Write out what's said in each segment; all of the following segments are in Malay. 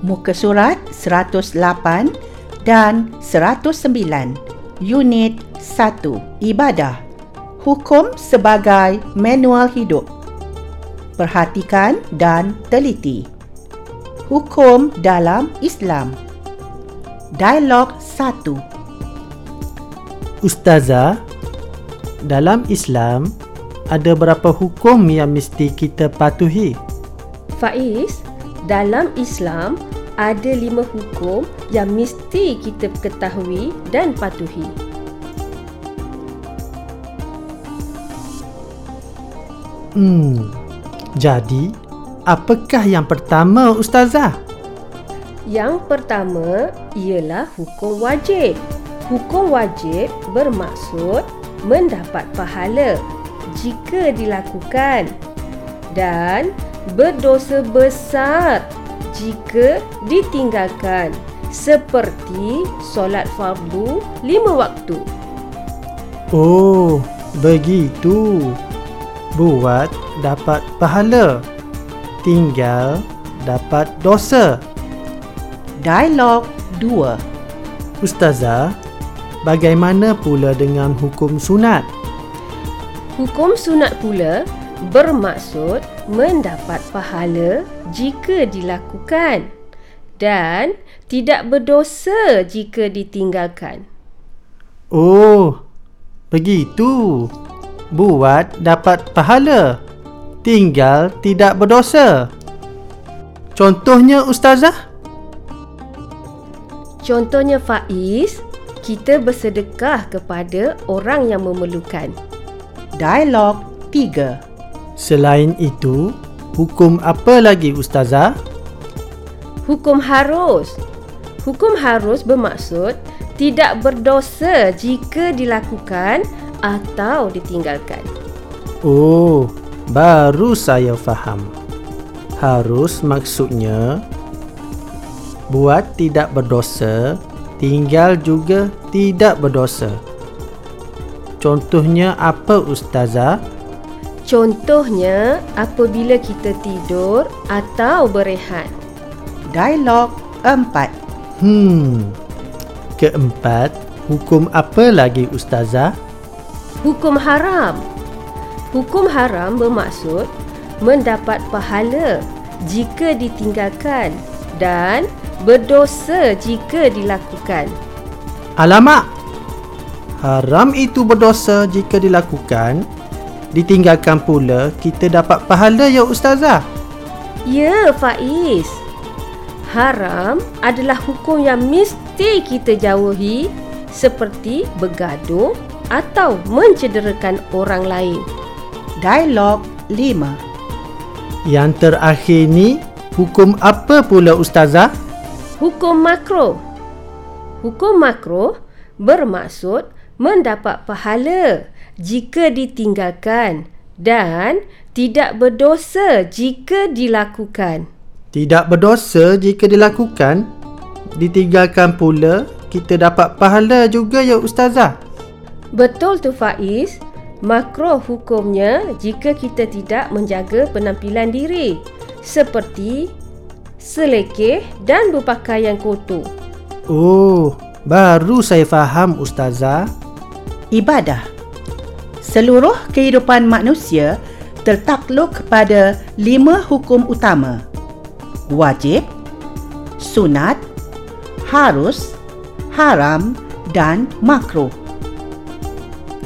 Muka surat 108 dan 109 Unit 1 Ibadah. Hukum sebagai manual hidup. Perhatikan dan teliti. Hukum dalam Islam. Dialog 1 Ustazah, dalam Islam ada berapa hukum yang mesti kita patuhi? Faiz, dalam Islam ada lima hukum yang mesti kita ketahui dan patuhi. Hmm. Jadi, apakah yang pertama Ustazah? Yang pertama ialah hukum wajib. Hukum wajib bermaksud mendapat pahala jika dilakukan dan berdosa besar jika ditinggalkan seperti solat fardu lima waktu. Oh, begitu. Buat dapat pahala. Tinggal dapat dosa. Dialog 2 Ustazah, bagaimana pula dengan hukum sunat? Hukum sunat pula bermaksud mendapat pahala jika dilakukan dan tidak berdosa jika ditinggalkan. Oh, begitu. Buat dapat pahala. Tinggal tidak berdosa. Contohnya Ustazah? Contohnya Faiz, kita bersedekah kepada orang yang memerlukan. Dialog 3 Selain itu, hukum apa lagi Ustazah? Hukum harus. Hukum harus bermaksud tidak berdosa jika dilakukan atau ditinggalkan. Oh, baru saya faham. Harus maksudnya buat tidak berdosa, tinggal juga tidak berdosa. Contohnya apa Ustazah? Contohnya apabila kita tidur atau berehat. Dialog 4 Hmm. Keempat, hukum apa lagi Ustazah? Hukum haram. Hukum haram bermaksud mendapat pahala jika ditinggalkan dan berdosa jika dilakukan. Alamak! Haram itu berdosa jika dilakukan. Ditinggalkan pula kita dapat pahala ya Ustazah. Ya, Faiz. Haram adalah hukum yang mesti kita jauhi seperti bergaduh atau mencederakan orang lain. Dialog 5 Yang terakhir ni, hukum apa pula Ustazah? Hukum makro. Hukum makro bermaksud mendapat pahala jika ditinggalkan dan tidak berdosa jika dilakukan. Tidak berdosa jika dilakukan. Ditinggalkan pula, kita dapat pahala juga ya Ustazah. Betul tu Faiz. Makro hukumnya jika kita tidak menjaga penampilan diri seperti selekeh dan berpakaian kotor. Oh, baru saya faham Ustazah. Ibadah Seluruh kehidupan manusia tertakluk kepada lima hukum utama. Wajib, sunat, harus, haram dan makruh.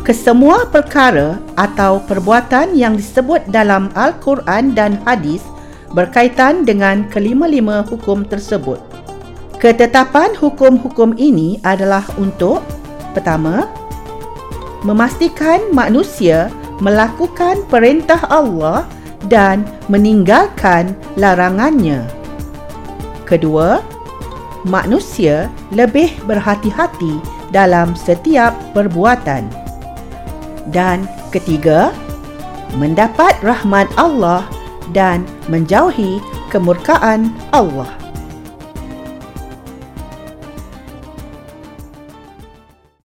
Kesemua perkara atau perbuatan yang disebut dalam Al-Quran dan hadis berkaitan dengan kelima-lima hukum tersebut. Ketetapan hukum-hukum ini adalah untuk pertama, memastikan manusia melakukan perintah Allah dan meninggalkan larangannya. Kedua, manusia lebih berhati-hati dalam setiap perbuatan. Dan ketiga, mendapat rahmat Allah dan menjauhi kemurkaan Allah.